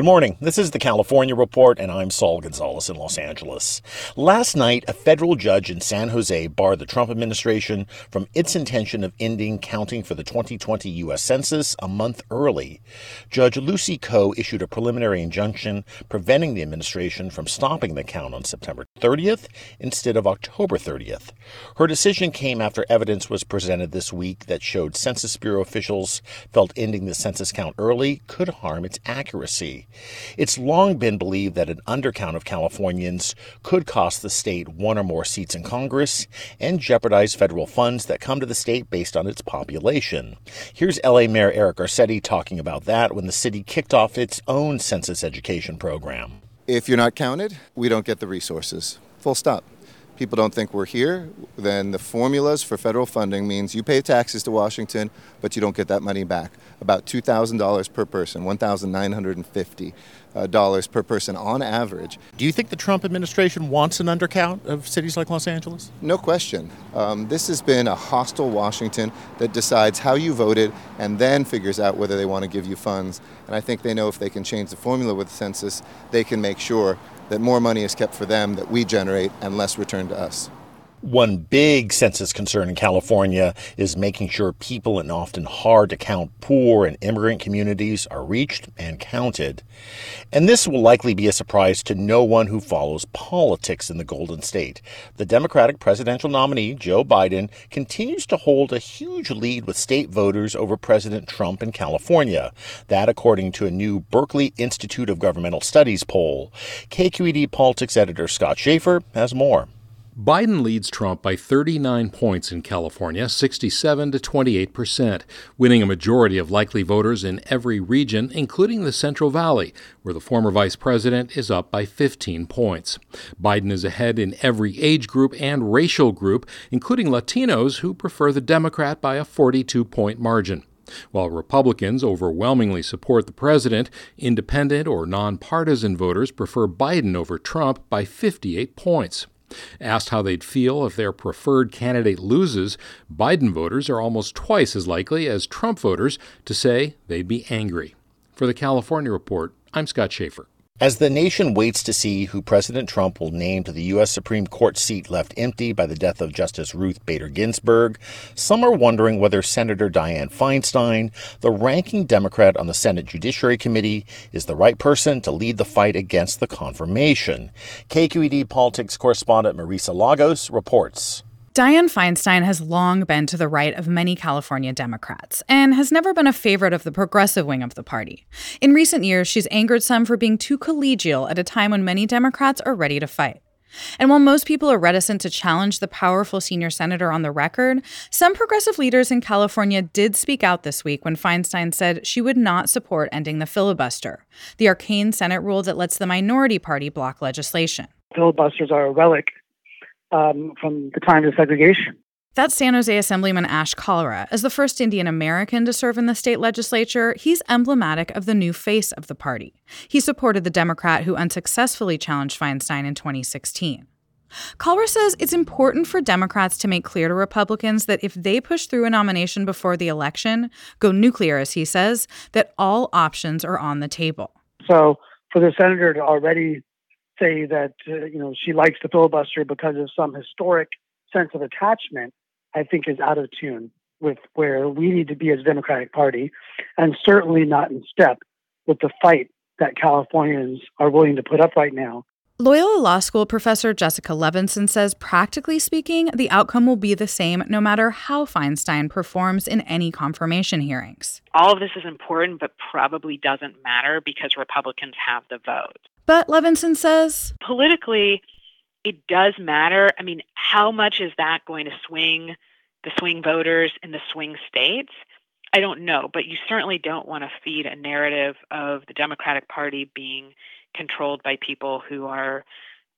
Good morning. This is the California Report, and I'm Saul Gonzalez in Los Angeles. Last night, a federal judge in San Jose barred the Trump administration from its intention of ending counting for the 2020 U.S. Census a month early. Judge Lucy Koh issued a preliminary injunction preventing the administration from stopping the count on September 30th instead of October 30th. Her decision came after evidence was presented this week that showed Census Bureau officials felt ending the census count early could harm its accuracy. It's long been believed that an undercount of Californians could cost the state one or more seats in Congress and jeopardize federal funds that come to the state based on its population. Here's LA Mayor Eric Garcetti talking about that when the city kicked off its own census education program. If you're not counted, we don't get the resources. Full stop people don't think we're here, then the formulas for federal funding means you pay taxes to Washington, but you don't get that money back. About $2,000 per person, $1,950 uh, per person on average. Do you think the Trump administration wants an undercount of cities like Los Angeles? No question. Um, this has been a hostile Washington that decides how you voted and then figures out whether they want to give you funds. And I think they know if they can change the formula with the census, they can make sure that more money is kept for them that we generate and less returned to us. One big census concern in California is making sure people in often hard to count poor and immigrant communities are reached and counted. And this will likely be a surprise to no one who follows politics in the Golden State. The Democratic presidential nominee, Joe Biden, continues to hold a huge lead with state voters over President Trump in California. That, according to a new Berkeley Institute of Governmental Studies poll. KQED politics editor Scott Shafer has more. Biden leads Trump by 39 points in California, 67 to 28 percent, winning a majority of likely voters in every region, including the Central Valley, where the former vice president is up by 15 points. Biden is ahead in every age group and racial group, including Latinos who prefer the Democrat by a 42 point margin. While Republicans overwhelmingly support the president, independent or nonpartisan voters prefer Biden over Trump by 58 points. Asked how they'd feel if their preferred candidate loses, Biden voters are almost twice as likely as Trump voters to say they'd be angry. For the California Report, I'm Scott Shafer. As the nation waits to see who President Trump will name to the U.S. Supreme Court seat left empty by the death of Justice Ruth Bader Ginsburg, some are wondering whether Senator Dianne Feinstein, the ranking Democrat on the Senate Judiciary Committee, is the right person to lead the fight against the confirmation. KQED politics correspondent Marisa Lagos reports. Dianne Feinstein has long been to the right of many California Democrats and has never been a favorite of the progressive wing of the party. In recent years, she's angered some for being too collegial at a time when many Democrats are ready to fight. And while most people are reticent to challenge the powerful senior senator on the record, some progressive leaders in California did speak out this week when Feinstein said she would not support ending the filibuster, the arcane Senate rule that lets the minority party block legislation. Filibusters are a relic um, from the time of segregation. That's San Jose Assemblyman Ash Kalra. As the first Indian American to serve in the state legislature, he's emblematic of the new face of the party. He supported the Democrat who unsuccessfully challenged Feinstein in 2016. Kalra says it's important for Democrats to make clear to Republicans that if they push through a nomination before the election, go nuclear, as he says, that all options are on the table. So for the senator to already say that uh, you know she likes the filibuster because of some historic sense of attachment, I think is out of tune with where we need to be as a Democratic Party, and certainly not in step with the fight that Californians are willing to put up right now. Loyola Law School professor Jessica Levinson says, practically speaking, the outcome will be the same no matter how Feinstein performs in any confirmation hearings. All of this is important, but probably doesn't matter because Republicans have the vote. But Levinson says politically, it does matter. I mean, how much is that going to swing the swing voters in the swing states? I don't know, but you certainly don't want to feed a narrative of the Democratic Party being controlled by people who are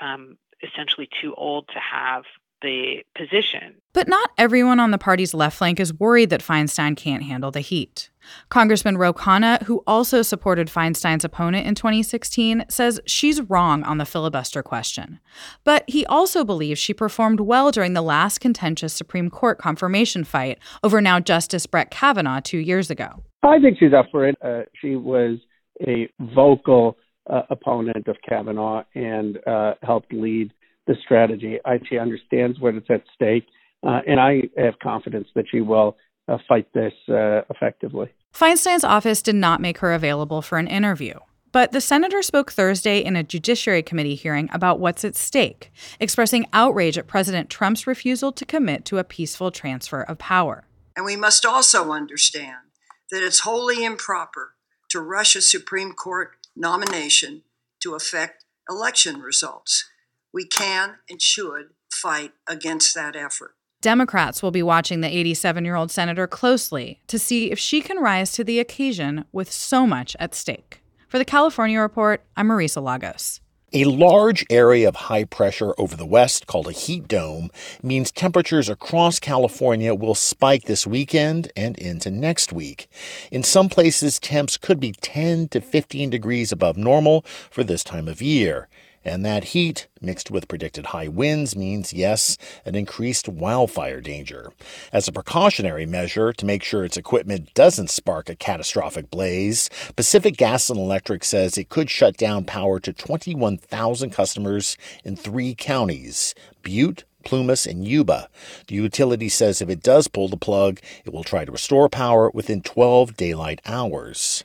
um, essentially too old to have the position. But not everyone on the party's left flank is worried that Feinstein can't handle the heat. Congressman Ro Khanna, who also supported Feinstein's opponent in 2016, says she's wrong on the filibuster question. But he also believes she performed well during the last contentious Supreme Court confirmation fight over now Justice Brett Kavanaugh two years ago. I think she's up for it. Uh, she was a vocal uh, opponent of Kavanaugh and uh, helped lead the strategy. I, she understands what is at stake, uh, and I have confidence that she will uh, fight this uh, effectively. Feinstein's office did not make her available for an interview. But the senator spoke Thursday in a Judiciary Committee hearing about what's at stake, expressing outrage at President Trump's refusal to commit to a peaceful transfer of power. And we must also understand that it's wholly improper to rush a Supreme Court nomination to affect election results we can and should fight against that effort. Democrats will be watching the 87 year old senator closely to see if she can rise to the occasion with so much at stake. For the California Report, I'm Marisa Lagos. A large area of high pressure over the west, called a heat dome, means temperatures across California will spike this weekend and into next week. In some places, temps could be 10 to 15 degrees above normal for this time of year. And that heat, mixed with predicted high winds, means, yes, an increased wildfire danger. As a precautionary measure to make sure its equipment doesn't spark a catastrophic blaze, Pacific Gas and Electric says it could shut down power to 21,000 customers in three counties Butte, Plumas, and Yuba. The utility says if it does pull the plug, it will try to restore power within 12 daylight hours.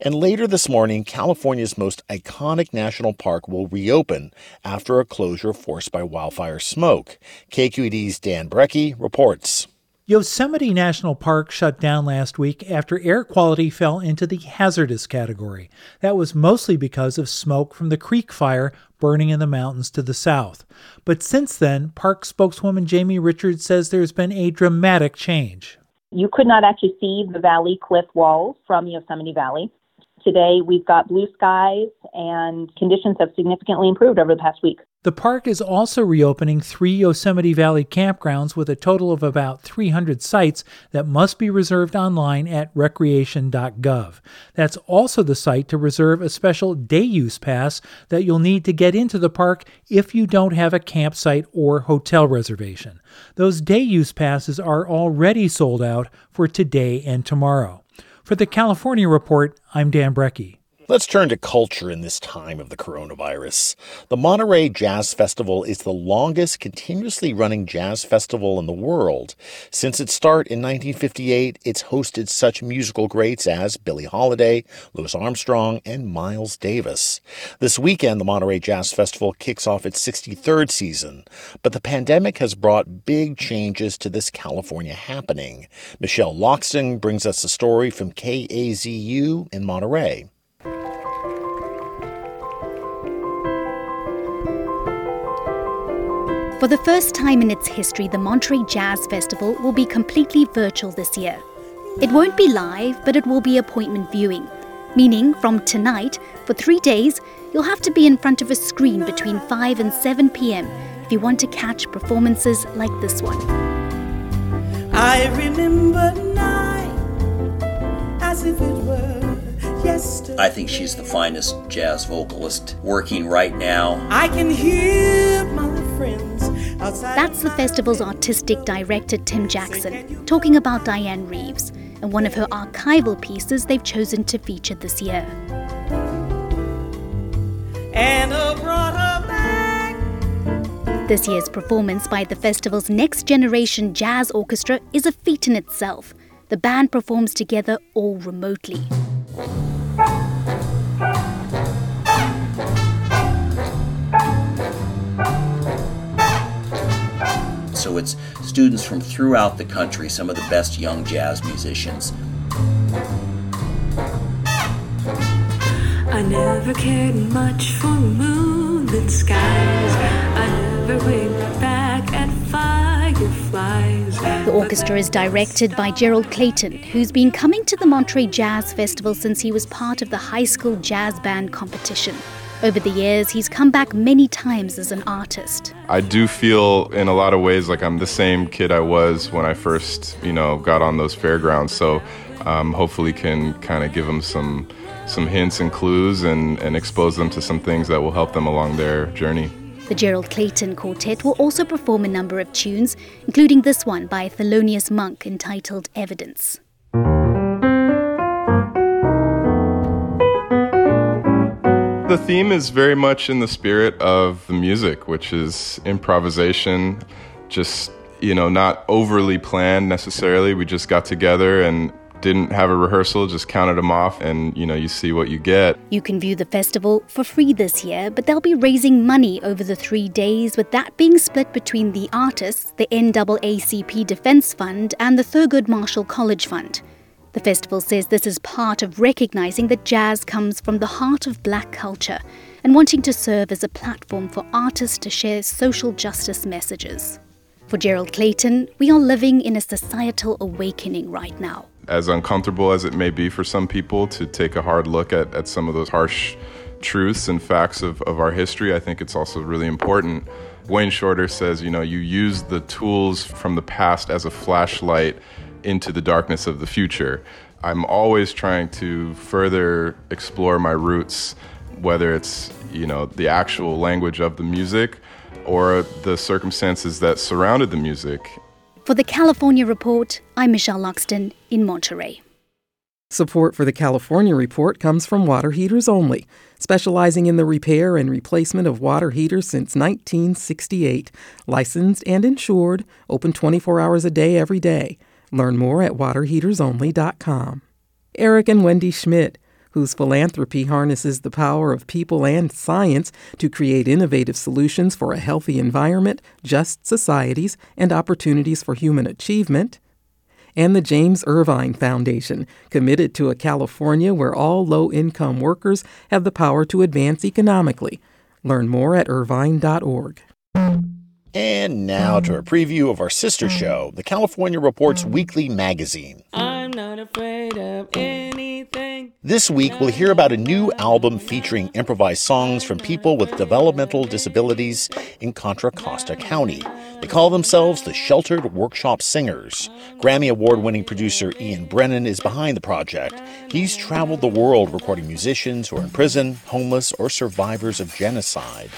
And later this morning, California's most iconic national park will reopen after a closure forced by wildfire smoke. KQED's Dan Brekke reports. Yosemite National Park shut down last week after air quality fell into the hazardous category. That was mostly because of smoke from the creek fire burning in the mountains to the south. But since then, park spokeswoman Jamie Richards says there's been a dramatic change you could not actually see the valley cliff walls from Yosemite Valley. Today, we've got blue skies and conditions have significantly improved over the past week. The park is also reopening three Yosemite Valley campgrounds with a total of about 300 sites that must be reserved online at recreation.gov. That's also the site to reserve a special day use pass that you'll need to get into the park if you don't have a campsite or hotel reservation. Those day use passes are already sold out for today and tomorrow. For the California Report, I'm Dan Brekke. Let's turn to culture in this time of the coronavirus. The Monterey Jazz Festival is the longest continuously running jazz festival in the world. Since its start in 1958, it's hosted such musical greats as Billie Holiday, Louis Armstrong, and Miles Davis. This weekend, the Monterey Jazz Festival kicks off its 63rd season, but the pandemic has brought big changes to this California happening. Michelle Loxton brings us a story from KAZU in Monterey. For the first time in its history, the Monterey Jazz Festival will be completely virtual this year. It won't be live, but it will be appointment viewing. meaning from tonight, for three days, you'll have to be in front of a screen between 5 and 7 p.m. if you want to catch performances like this one. I remember night as if it were yesterday. I think she's the finest jazz vocalist working right now. I can hear my friends outside. That's the festival's artistic director, Tim Jackson, talking about Dianne Reeves and one of her archival pieces they've chosen to feature this year. And brought her back. This year's performance by the festival's Next Generation Jazz Orchestra is a feat in itself. The band performs together all remotely. So it's students from throughout the country, some of the best young jazz musicians. I never cared much for moonlit skies. I never winked back at fireflies. The orchestra is directed by Gerald Clayton, who's been coming to the Monterey Jazz Festival since he was part of the high school jazz band competition. Over the years, he's come back many times as an artist. I do feel in a lot of ways like I'm the same kid I was when I first, you know, got on those fairgrounds. So um, hopefully can kind of give them some some hints and clues and, and expose them to some things that will help them along their journey. The Gerald Clayton Quartet will also perform a number of tunes, including this one by Thelonious Monk entitled Evidence. The theme is very much in the spirit of the music, which is improvisation, just, you know, not overly planned necessarily. We just got together and didn't have a rehearsal, just counted them off, and, you know, you see what you get. You can view the festival for free this year, but they'll be raising money over the three days, with that being split between the artists, the NAACP Defense Fund, and the Thurgood Marshall College Fund. The festival says this is part of recognizing that jazz comes from the heart of black culture and wanting to serve as a platform for artists to share social justice messages. For Gerald Clayton, we are living in a societal awakening right now. As uncomfortable as it may be for some people to take a hard look at, at some of those harsh truths and facts of, of our history, I think it's also really important. Wayne Shorter says, you know, you use the tools from the past as a flashlight into the darkness of the future. I'm always trying to further explore my roots, whether it's, you know, the actual language of the music or the circumstances that surrounded the music. For the California Report, I'm Michelle Loxton in Monterey. Support for the California Report comes from Water Heaters Only, specializing in the repair and replacement of water heaters since 1968. Licensed and insured, open 24 hours a day every day. Learn more at waterheatersonly.com. Eric and Wendy Schmidt, whose philanthropy harnesses the power of people and science to create innovative solutions for a healthy environment, just societies, and opportunities for human achievement. And the James Irvine Foundation, committed to a California where all low income workers have the power to advance economically. Learn more at irvine.org. And now to a um, preview of our sister um, show, the California Report's um, weekly magazine. I'm not afraid of anything. This week, we'll hear about a new album featuring improvised songs from people with developmental disabilities in Contra Costa County. They call themselves the Sheltered Workshop Singers. Grammy Award winning producer Ian Brennan is behind the project. He's traveled the world recording musicians who are in prison, homeless, or survivors of genocide.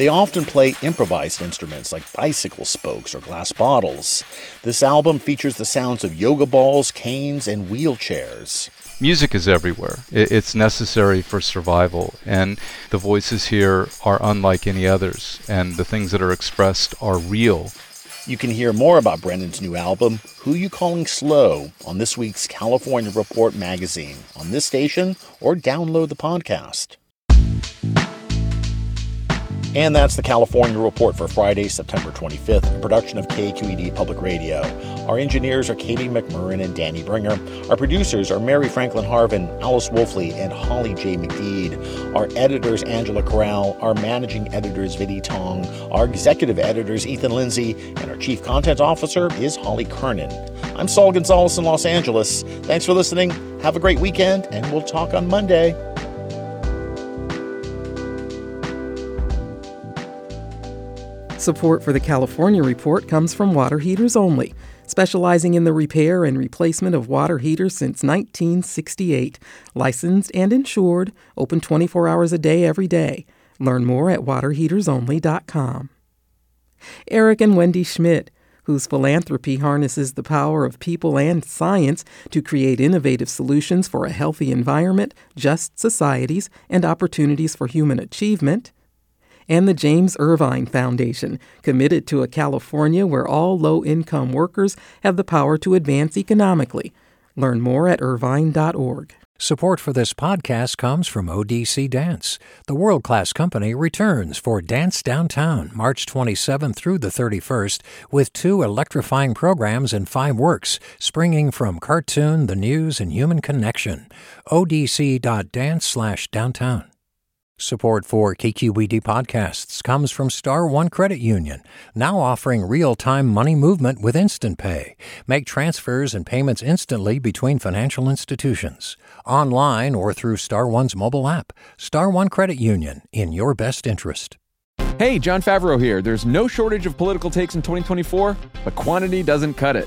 They often play improvised instruments like bicycle spokes or glass bottles. This album features the sounds of yoga balls, canes, and wheelchairs. Music is everywhere. It's necessary for survival, and the voices here are unlike any others, and the things that are expressed are real. You can hear more about Brennan's new album, Who You Calling Slow, on this week's California Report magazine, on this station, or download the podcast. And that's the California Report for Friday, September 25th, a production of KQED Public Radio. Our engineers are Katie McMurrin and Danny Bringer. Our producers are Mary Franklin Harvin, Alice Woelfle, and Holly J. McDede. Our editors, Angela Corral. Our managing editors, Vinnee Tong. Our executive editors, Ethan Lindsey. And our chief content officer is Holly Kernan. I'm Saul Gonzalez in Los Angeles. Thanks for listening. Have a great weekend, and we'll talk on Monday. Support for the California Report comes from Water Heaters Only, specializing in the repair and replacement of water heaters since 1968. Licensed and insured, open 24 hours a day every day. Learn more at waterheatersonly.com. Eric and Wendy Schmidt, whose philanthropy harnesses the power of people and science to create innovative solutions for a healthy environment, just societies, and opportunities for human achievement and the James Irvine Foundation, committed to a California where all low income workers have the power to advance economically. Learn more at irvine.org. Support for this podcast comes from ODC Dance. The world class company returns for Dance Downtown March 27th through the 31st with two electrifying programs and five works, springing from cartoon, the news, and human connection. odc.dance slash downtown. Support for KQED podcasts comes from Star One Credit Union, now offering real-time money movement with Instant Pay. Make transfers and payments instantly between financial institutions, online or through Star One's mobile app. Star One Credit Union, in your best interest. Hey, Jon Favreau here. There's no shortage of political takes in 2024, but quantity doesn't cut it.